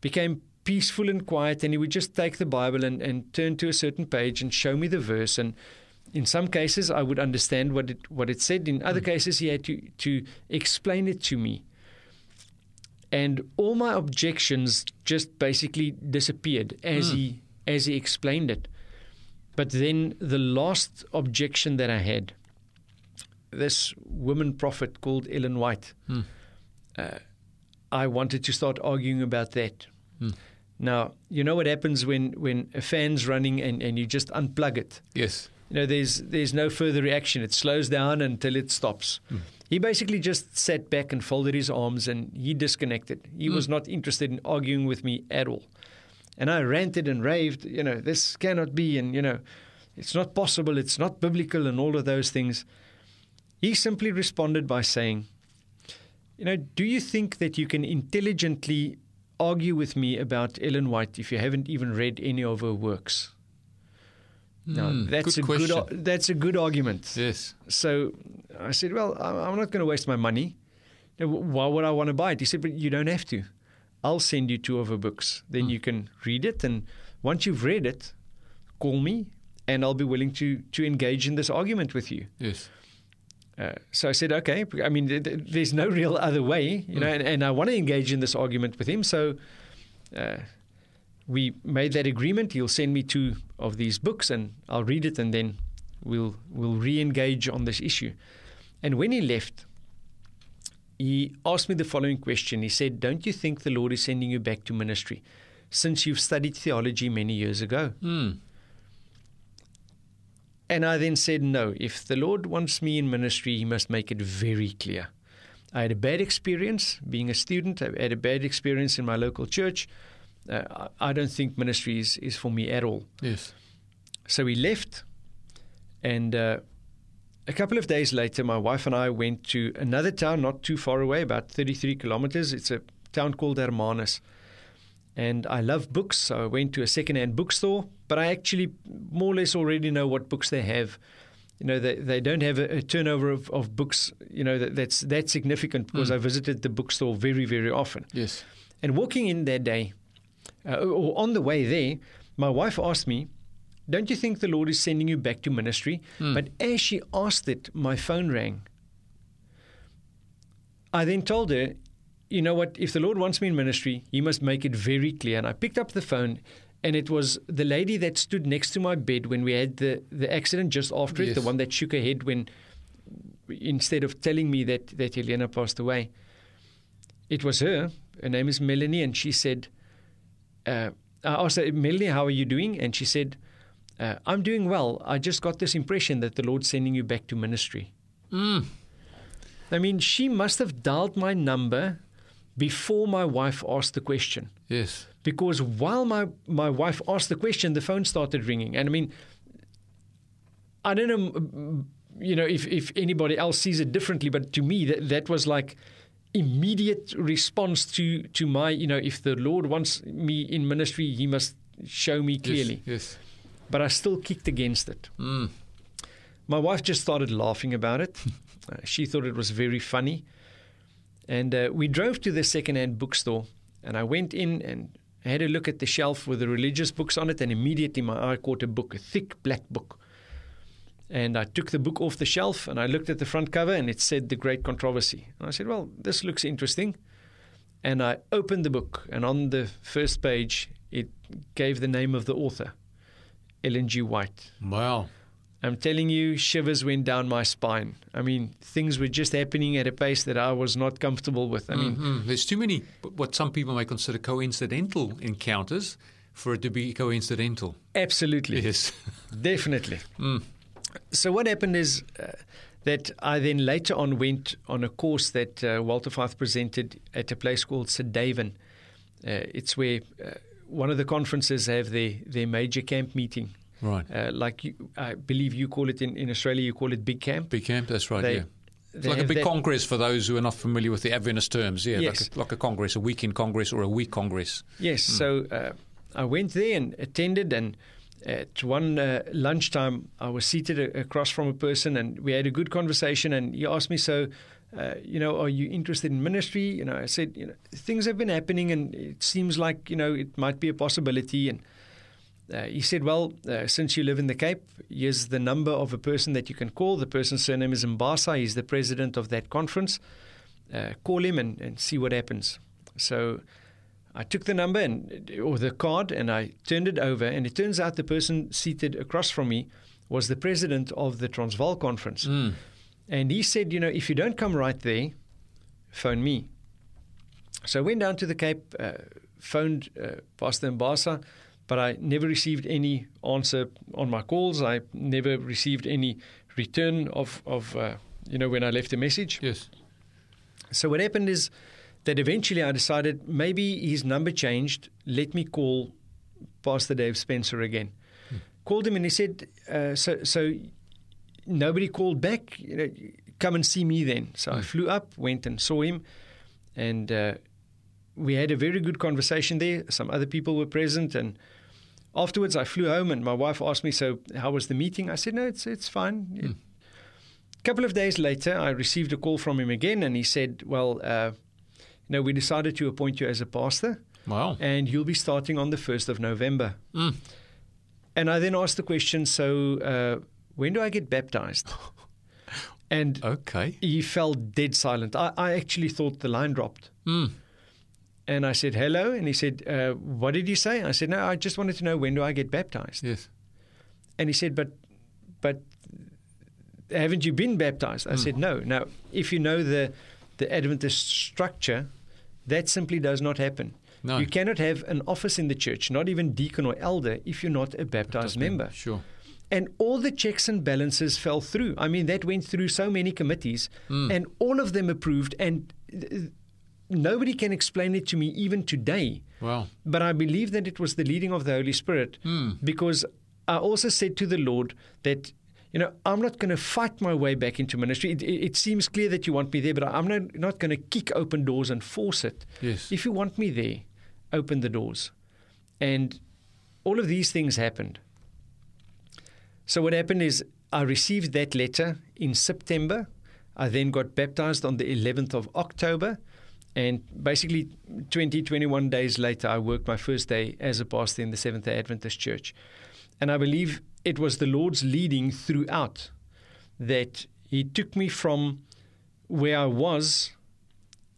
became peaceful and quiet. And he would just take the Bible and, and turn to a certain page and show me the verse. And in some cases, I would understand what it, what it said. In other mm. cases, he had to, to explain it to me and all my objections just basically disappeared as mm. he as he explained it. But then the last objection that I had, this woman prophet called Ellen White, hmm. uh, I wanted to start arguing about that. Hmm. Now you know what happens when when a fan's running and, and you just unplug it Yes. you know, there's there's no further reaction. It slows down until it stops. Hmm. He basically just sat back and folded his arms and he disconnected. He was not interested in arguing with me at all. And I ranted and raved, you know, this cannot be and you know, it's not possible, it's not biblical and all of those things. He simply responded by saying, you know, do you think that you can intelligently argue with me about Ellen White if you haven't even read any of her works? Now, Mm, that's good a good. question. ar- That's a good argument. Yes. So I said, "Well, I'm I'm not going to waste my money. Why would I want to buy it?" He said, "But you don't have to. I'll send you two of her books. Then you can read it, and once you've read it, call me, and I'll be willing to to engage in this argument with you." Yes. Uh, so I said, okay. I mean, th- th- there's no real other way, you know, and, and I want to engage in this argument with him. So uh, we made that agreement. He'll send me two of these books, and I'll read it, and then we'll we'll re-engage on this issue. And when he left, he asked me the following question. He said, "Don't you think the Lord is sending you back to ministry, since you've studied theology many years ago?" Mm. And I then said, no, if the Lord wants me in ministry, He must make it very clear. I had a bad experience being a student, I had a bad experience in my local church. Uh, I don't think ministry is, is for me at all. Yes. So we left, and uh, a couple of days later, my wife and I went to another town not too far away, about 33 kilometers. It's a town called Hermanus. And I love books, so I went to a second-hand bookstore. But I actually more or less already know what books they have. You know, they, they don't have a, a turnover of, of books, you know, that, that's that significant because I visited the bookstore very, very often. Yes. And walking in that day, uh, or on the way there, my wife asked me, Don't you think the Lord is sending you back to ministry? But as she asked it, my phone rang. I then told her, You know what? If the Lord wants me in ministry, He must make it very clear. And I picked up the phone, and it was the lady that stood next to my bed when we had the, the accident just after it, the one that shook her head when, instead of telling me that, that Helena passed away. It was her. Her name is Melanie, and she said, uh, I asked her, Melanie, how are you doing? And she said, uh, I'm doing well. I just got this impression that the Lord's sending you back to ministry. Mm. I mean, she must have dialed my number before my wife asked the question. Yes. Because while my, my wife asked the question, the phone started ringing. And I mean, I don't know, you know, if, if anybody else sees it differently, but to me, that, that was like immediate response to, to my, you know, if the Lord wants me in ministry, he must show me clearly. Yes. But I still kicked against it. Mm. My wife just started laughing about it. Uh, she thought it was very funny. And uh, we drove to the second-hand bookstore, and I went in and I had a look at the shelf with the religious books on it, and immediately my eye caught a book, a thick black book. And I took the book off the shelf, and I looked at the front cover, and it said "The Great Controversy." And I said, "Well, this looks interesting." And I opened the book, and on the first page, it gave the name of the author, Ellen G. White. Wow. I'm telling you, shivers went down my spine. I mean, things were just happening at a pace that I was not comfortable with. I mean, Mhm. there's too many what some people may consider coincidental encounters for it to be coincidental. absolutely, Yes. definitely. So what happened is uh, that I then later on went on a course that uh, Walter Veith presented at a place called Sedaven. Uh, it's where uh, one of the conferences have their, their major camp meeting. Right. Uh, like you, I believe you call it in, in Australia, you call it big camp. Big camp. That's right. They- yeah. It's like a big congress for those who are not familiar with the Adventist terms. Yeah, Yes. like, a, like a congress, a weekend congress or a week congress. Yes. So uh, I went there and attended, and at one uh, lunchtime, I was seated a- across from a person, and we had a good conversation. And he asked me, "So, uh, you know, are you interested in ministry?" You know, I said, "You know, things have been happening, and it seems like you know it might be a possibility." And uh, he said, "Well, uh, since you live in the Cape, here's the number of a person that you can call. The person's surname is Mbasa. He's the president of that conference. Uh, call him and, and see what happens." So I took the number and or the card and I turned it over, and it turns out the person seated across from me was the president of the Transvaal conference, Mm. And he said, "You know, if you don't come right there, phone me." So I went down to the Cape, uh, phoned uh, Pastor Mbasa, but I never received any answer on my calls. I never received any return of of uh, you know when I left a message. Yes. So what happened is that eventually I decided maybe his number changed. Let me call Pastor Dave Spencer again. Called him and he said, uh, "So, so nobody called back. You know, come and see me then." So I flew up, went and saw him, and uh, we had a very good conversation there. Some other people were present, and afterwards, I flew home, and my wife asked me, "So, how was the meeting?" I said, "No, it's it's fine." A couple of days later, I received a call from him again, and he said, "Well, uh, you know, we decided to appoint you as a pastor, Wow. and you'll be starting on the first of November." Mm. And I then asked the question, "So, uh, when do I get baptized?" And Okay. he fell dead silent. I, I actually thought the line dropped. Mm. And I said, hello. And he said, uh, what did you say? I said, no, I just wanted to know when do I get baptized? Yes. And he said, but, but haven't you been baptized? I Mm. said, no. Now, if you know the, the Adventist structure, that simply does not happen. No. You cannot have an office in the church, not even deacon or elder, if you're not a baptized member. Sure. And all the checks and balances fell through. I mean, that went through so many committees, Mm. and all of them approved. And uh, nobody can explain it to me even today. Wow. But I believe that it was the leading of the Holy Spirit Mm. because I also said to the Lord that, you know, I'm not going to fight my way back into ministry. It, it, it seems clear that you want me there, but I'm not, not going to kick open doors and force it. Yes. If you want me there, open the doors. And all of these things happened. So what happened is I received that letter in September. I then got baptized on the 11th of October. And basically, 20, 21 days later, I worked my first day as a pastor in the Seventh day Adventist Church. And I believe it was the Lord's leading throughout that He took me from where I was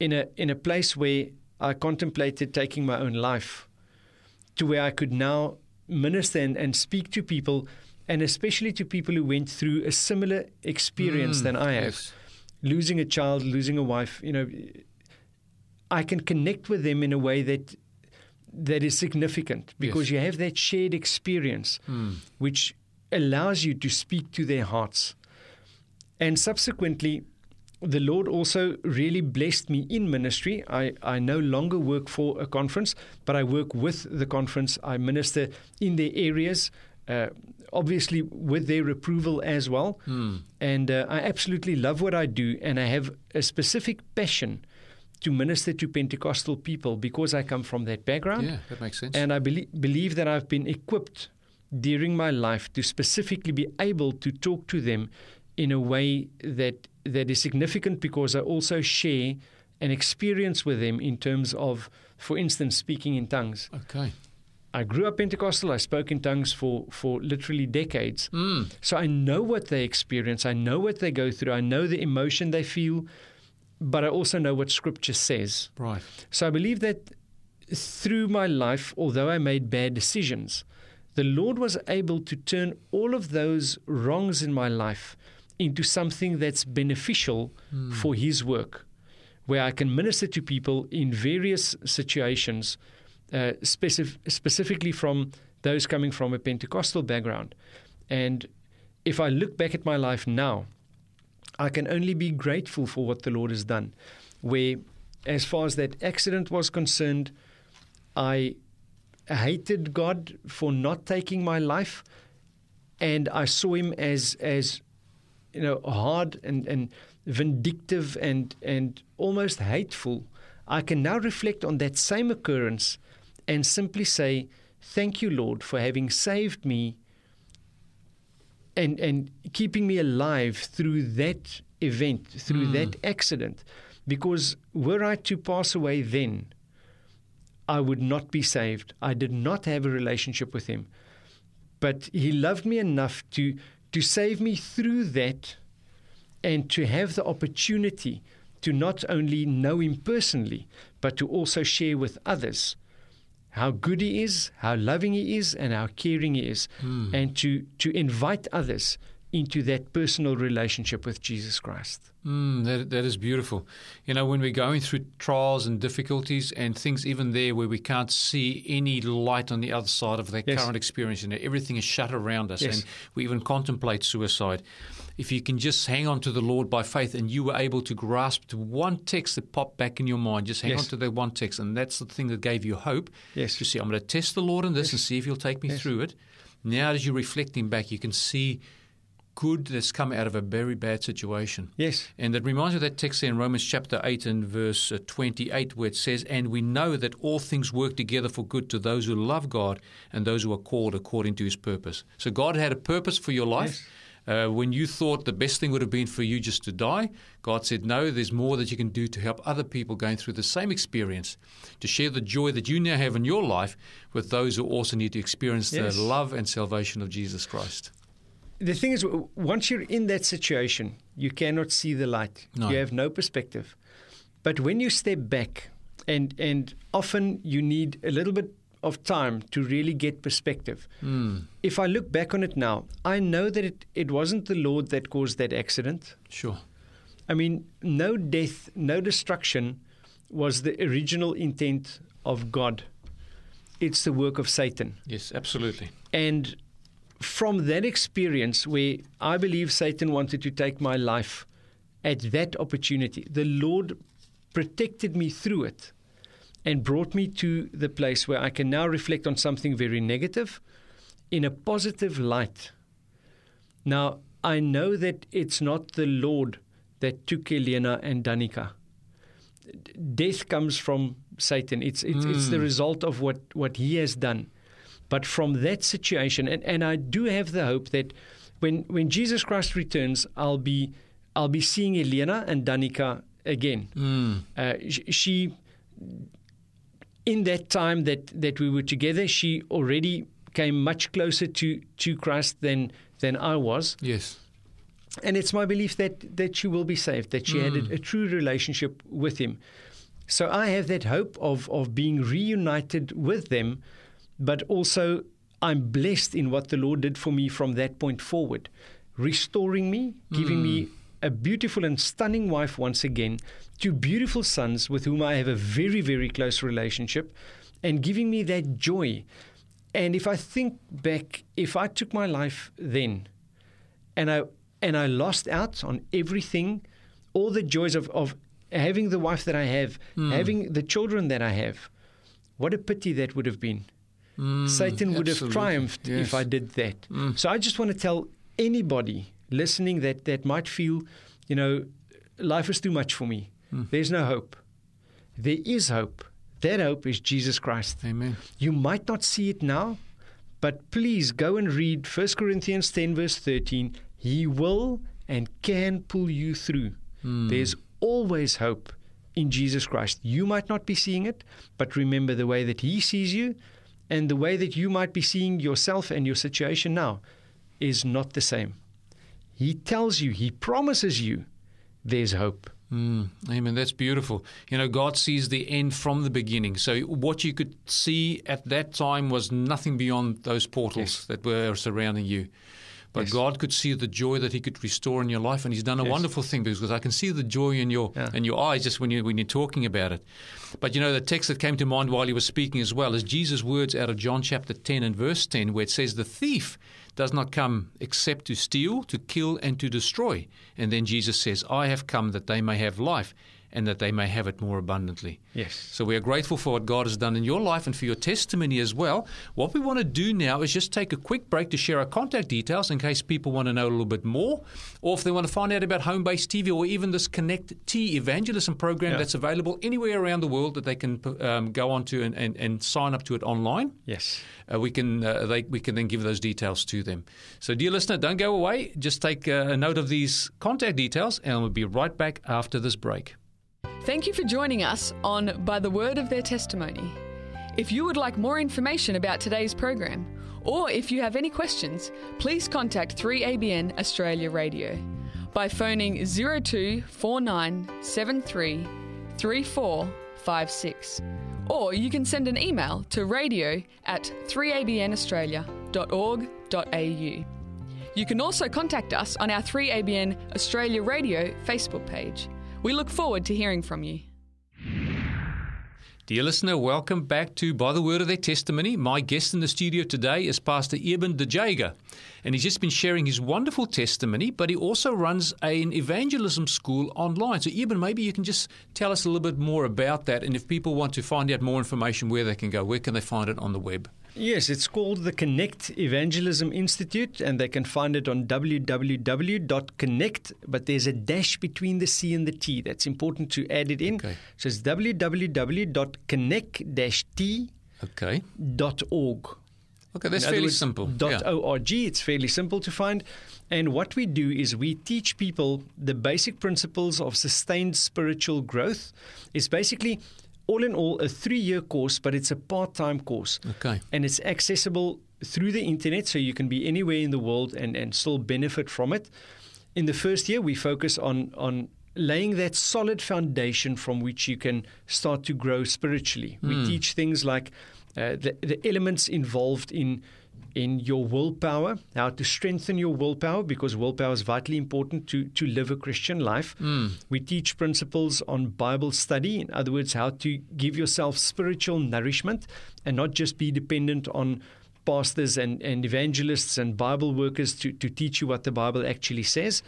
in a, in a place where I contemplated taking my own life to where I could now minister and, and speak to people, and especially to people who went through a similar experience Mm, than I have yes. losing a child, losing a wife, you know, I can connect with them in a way that that is significant because Yes. you have that shared experience which allows you to speak to their hearts. And subsequently, the Lord also really blessed me in ministry. I, I no longer work for a conference, but I work with the conference. I minister in their areas, uh, obviously with their approval as well. And uh, I absolutely love what I do, and I have a specific passion to minister to Pentecostal people because I come from that background. Yeah, that makes sense. And I belie- believe that I've been equipped during my life to specifically be able to talk to them in a way that that is significant because I also share an experience with them in terms of, for instance, speaking in tongues. okay. I grew up Pentecostal. I spoke in tongues for, for literally decades. Mm. So I know what they experience. I know what they go through. I know the emotion they feel, but I also know what Scripture says. Right. So I believe that through my life, although I made bad decisions, the Lord was able to turn all of those wrongs in my life into something that's beneficial for His work, where I can minister to people in various situations, uh, specif- specifically from those coming from a Pentecostal background. And if I look back at my life now, I can only be grateful for what the Lord has done. Where, as far as that accident was concerned, I hated God for not taking my life, and I saw Him as as you know hard and and vindictive and and almost hateful. I can now reflect on that same occurrence and simply say, "Thank you, Lord, for having saved me." and and keeping me alive through that event, through that mm. accident, because were I to pass away then, I would not be saved. I did not have a relationship with Him, but He loved me enough to to save me through that, and to have the opportunity to not only know Him personally, but to also share with others how good he is, how loving he is, and how caring he is, and to, to invite others into that personal relationship with Jesus Christ. Mm, that, that is beautiful. You know, when we're going through trials and difficulties and things even there where we can't see any light on the other side of that Yes. current experience, you know, everything is shut around us Yes. and we even contemplate suicide. If you can just hang on to the Lord by faith and you were able to grasp to one text that popped back in your mind, just hang Yes. on to that one text and that's the thing that gave you hope. Yes. To see, I'm going to test the Lord in this and see if he'll take me Yes. through it. Now, as you're reflecting back, you can see good that's come out of a very bad situation. Yes. And it reminds me of that text there in Romans chapter 8 and verse uh, 28, where it says, And we know that all things work together for good to those who love God and those who are called according to his purpose. So God had a purpose for your life. Uh, when you thought the best thing would have been for you just to die, God said, No, there's more that you can do to help other people going through the same experience, to share the joy that you now have in your life with those who also need to experience Yes. the love and salvation of Jesus Christ. The thing is, once you're in that situation, you cannot see the light. No. You have no perspective. But when you step back, and and often you need a little bit of time to really get perspective. Hmm. If I look back on it now, I know that it, it wasn't the Lord that caused that accident. Sure. I mean, no death, no destruction was the original intent of God. It's the work of Satan. Yes, absolutely. And from that experience, where I believe Satan wanted to take my life at that opportunity, the Lord protected me through it and brought me to the place where I can now reflect on something very negative in a positive light. Now, I know that it's not the Lord that took Elena and Danica. Death comes from Satan. It's, it's, it's the result of what, what he has done. But from that situation, and, and I do have the hope that when, when Jesus Christ returns, I'll be, I'll be seeing Elena and Danica again. Uh, sh- she, in that time that, that we were together, she already came much closer to, to Christ than, than I was. Yes. And it's my belief that, that she will be saved, that she had a, mm. a true relationship with him. So I have that hope of, of being reunited with them, but also I'm blessed in what the Lord did for me from that point forward, restoring me, giving mm. me a beautiful and stunning wife once again, two beautiful sons with whom I have a very, very close relationship, and giving me that joy. And if I think back, if I took my life then, and I and I lost out on everything, all the joys of, of having the wife that I have, hmm. having the children that I have. What a pity that would have been. Hmm, Satan would have triumphed Yes. if I did that. Hmm. So I just want to tell anybody listening that that might feel, you know, life is too much for me. Mm. There's no hope. There is hope. That hope is Jesus Christ. Amen. You might not see it now, but please go and read 1 Corinthians 10, verse 13. He will and can pull you through. Mm. There's always hope in Jesus Christ. You might not be seeing it, but remember the way that He sees you and the way that you might be seeing yourself and your situation now is not the same. He tells you, He promises you, there's hope. Mm, amen. That's beautiful. You know, God sees the end from the beginning. So what you could see at that time was nothing beyond those portals Yes. that were surrounding you. But Yes. God could see the joy that He could restore in your life, and He's done a Yes. wonderful thing because I can see the joy in your Yeah. in your eyes just when you when you're talking about it. But you know, the text that came to mind while He was speaking as well is Jesus' words out of John chapter ten and verse ten, where it says, "The thief does not come except to steal, to kill, and to destroy." And then Jesus says, "I have come that they may have life, and that they may have it more abundantly." Yes. So we are grateful for what God has done in your life and for your testimony as well. What we want to do now is just take a quick break to share our contact details in case people want to know a little bit more, or if they want to find out about Home Based TV or even this Connect T evangelism program Yeah. that's available anywhere around the world that they can um, go on to and, and, and sign up to it online. Yes. Uh, we can uh, they, we can then give those details to them. So, dear listener, don't go away. Just take uh, a note of these contact details, and we'll be right back after this break. Thank you for joining us on By the Word of Their Testimony. If you would like more information about today's program, or if you have any questions, please contact 3ABN Australia Radio by phoning 024973 3456. Or you can send an email to radio at 3abnaustralia.org.au. You can also contact us on our 3ABN Australia Radio Facebook page. We look forward to hearing from you. Dear listener, welcome back to By the Word of Their Testimony. My guest in the studio today is Pastor Eben De Jager, and he's just been sharing his wonderful testimony, but he also runs an evangelism school online. So, Eben, maybe you can just tell us a little bit more about that, and if people want to find out more information, where they can go, where can they find it on the web? Yes, it's called the Connect Evangelism Institute, and they can find it on www.connect, but there's a dash between the C and the T. That's important to add it in. Okay. So it's www.connect-t.org. Okay. Okay, that's In fairly words, simple. Dot Yeah. .org. It's fairly simple to find. And what we do is we teach people the basic principles of sustained spiritual growth. It's basically, all in all, a three-year course, but it's a part-time course. Okay. And it's accessible through the internet, so you can be anywhere in the world and, and still benefit from it. In the first year, we focus on on laying that solid foundation from which you can start to grow spiritually. We teach things like uh, the, the elements involved in in your willpower, how to strengthen your willpower, because willpower is vitally important to, to live a Christian life. Hmm. We teach principles on Bible study, in other words, how to give yourself spiritual nourishment and not just be dependent on pastors and, and evangelists and Bible workers to, to teach you what the Bible actually says.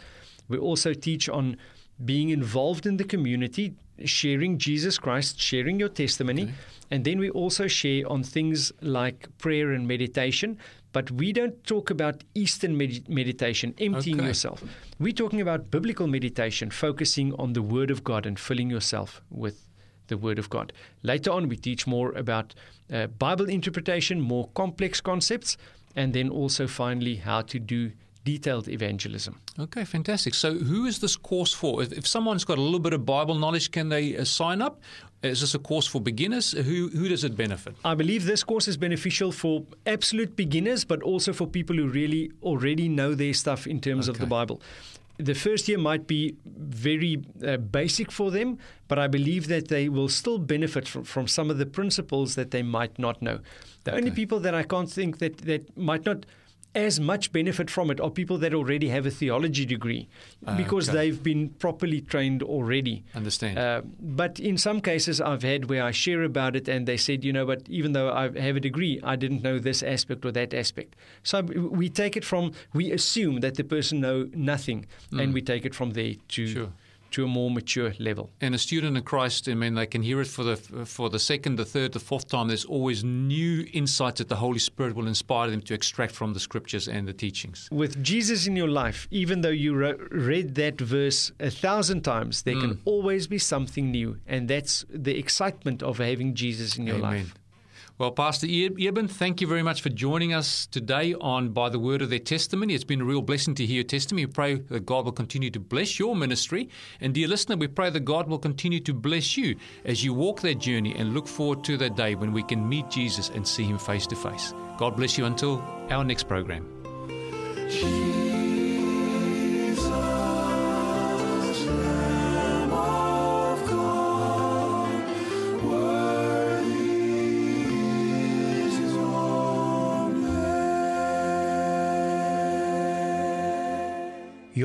We also teach on being involved in the community, sharing Jesus Christ, sharing your testimony. And then we also share on things like prayer and meditation. But we don't talk about Eastern med- meditation, emptying Okay. yourself. We're talking about biblical meditation, focusing on the Word of God and filling yourself with the Word of God. Later on, we teach more about uh, Bible interpretation, more complex concepts, and then also finally how to do detailed evangelism. Okay, fantastic. So, who is this course for? If, if someone's got a little bit of Bible knowledge, can they uh, sign up? Is this a course for beginners? Who who does it benefit? I believe this course is beneficial for absolute beginners, but also for people who really already know their stuff in terms of the Bible. The first year might be very uh, basic for them, but I believe that they will still benefit from, from some of the principles that they might not know. The only people that I can't think that, that might not as much benefit from it are people that already have a theology degree because Okay. they've been properly trained already. Understand. Uh, but in some cases, I've had where I share about it, and they said, you know, but even though I have a degree, I didn't know this aspect or that aspect. So we take it from we assume that the person know nothing, and we take it from there to Mm. Sure. To a more mature level. and a student in Christ, I mean, they can hear it for the for the second, the third, the fourth time. There's always new insights that the Holy Spirit will inspire them to extract from the scriptures and the teachings. With Jesus in your life, even though you re- read that verse a thousand times, there Mm. can always be something new, and that's the excitement of having Jesus in your Amen. life. Well, Pastor Eben, thank you very much for joining us today on By the Word of Their Testimony. It's been a real blessing to hear your testimony. We pray that God will continue to bless your ministry. And, dear listener, we pray that God will continue to bless you as you walk that journey and look forward to that day when we can meet Jesus and see Him face to face. God bless you until our next program.